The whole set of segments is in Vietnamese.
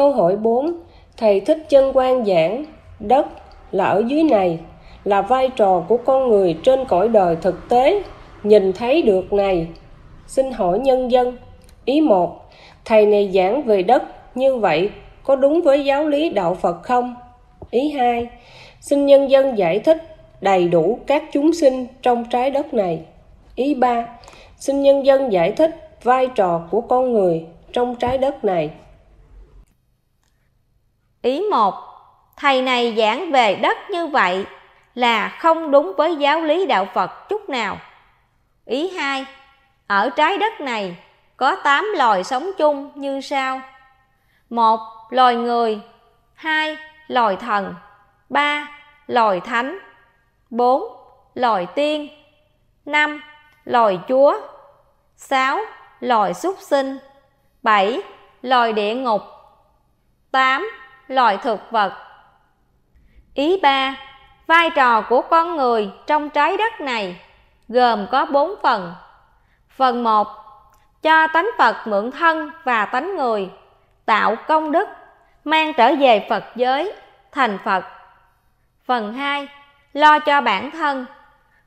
Câu hỏi 4. Thầy thích chân quan giảng, đất là ở dưới này, là vai trò của con người trên cõi đời thực tế, nhìn thấy được này. Xin hỏi nhân dân. Ý 1. Thầy này giảng về đất, như vậy có đúng với giáo lý đạo Phật không? Ý 2. Xin nhân dân giải thích đầy đủ các chúng sinh trong trái đất này. Ý 3. Xin nhân dân giải thích vai trò của con người trong trái đất này. Ý 1. Thầy này giảng về đất như vậy là không đúng với giáo lý đạo Phật chút nào. Ý 2. Ở trái đất này có 8 loài sống chung như sau. 1. Loài người 2. Loài thần 3. Loài thánh 4. Loài tiên 5. Loài chúa 6. Loài súc sinh 7. Loài địa ngục 8. Loài thực vật Ý ba, Vai trò của con người trong trái đất này gồm có bốn phần. Phần một, Cho tánh Phật mượn thân và tánh người, tạo công đức, mang trở về Phật giới, thành Phật. Phần hai, lo cho bản thân.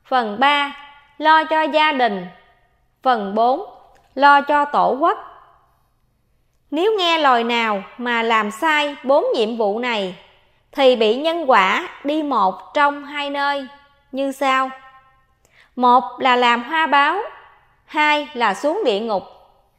Phần ba, lo cho gia đình. Phần bốn, lo cho tổ quốc. Nếu nghe lời nào mà làm sai bốn nhiệm vụ này, thì bị nhân quả đi một trong hai nơi như sau. Một là làm hoa báo, hai là xuống địa ngục,